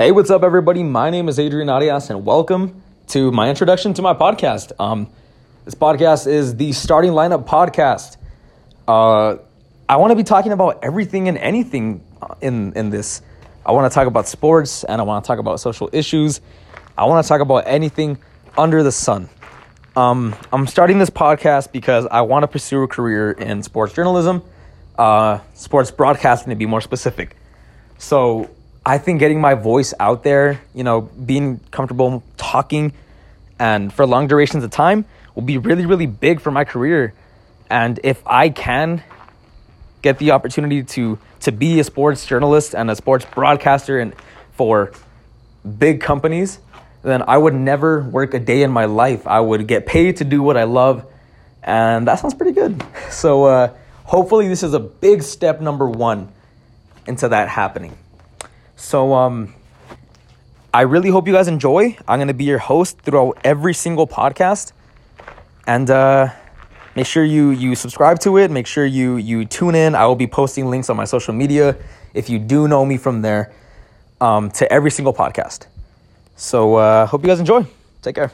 Hey, what's up, everybody? My name is Adrian Arias, and welcome to my introduction to my podcast. Um, this podcast is the Starting Lineup Podcast. Uh, I want to be talking about everything and anything uh, in in this. I want to talk about sports, and I want to talk about social issues. I want to talk about anything under the sun. Um, I'm starting this podcast because I want to pursue a career in sports journalism, uh, sports broadcasting to be more specific. So I think getting my voice out there, you know, being comfortable talking and for long durations of time will be really, really big for my career. And if I can get the opportunity to to be a sports journalist and a sports broadcaster and for big companies, then I would never work a day in my life. I would get paid to do what I love, and that sounds pretty good. So uh, hopefully, this is a big step number one into that happening. So, um, I really hope you guys enjoy. I'm going to be your host throughout every single podcast. And uh, make sure you, you subscribe to it. Make sure you, you tune in. I will be posting links on my social media if you do know me from there um, to every single podcast. So, uh, hope you guys enjoy. Take care.